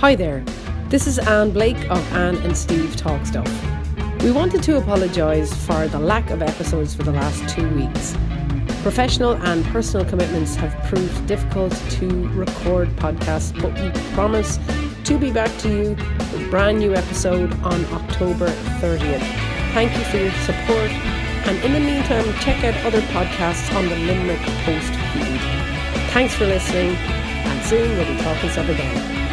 Hi there, this is Anne Blake of Anne and Steve Talk Stuff. We wanted to apologise for the lack of episodes for the last two weeks. Professional and personal commitments have proved difficult to record podcasts, but we promise to be back to you with a brand new episode on October 30th. Thank you for your support, and in the meantime, check out other podcasts on the Limerick Post feed. Thanks for listening, and soon we'll be talking stuff again.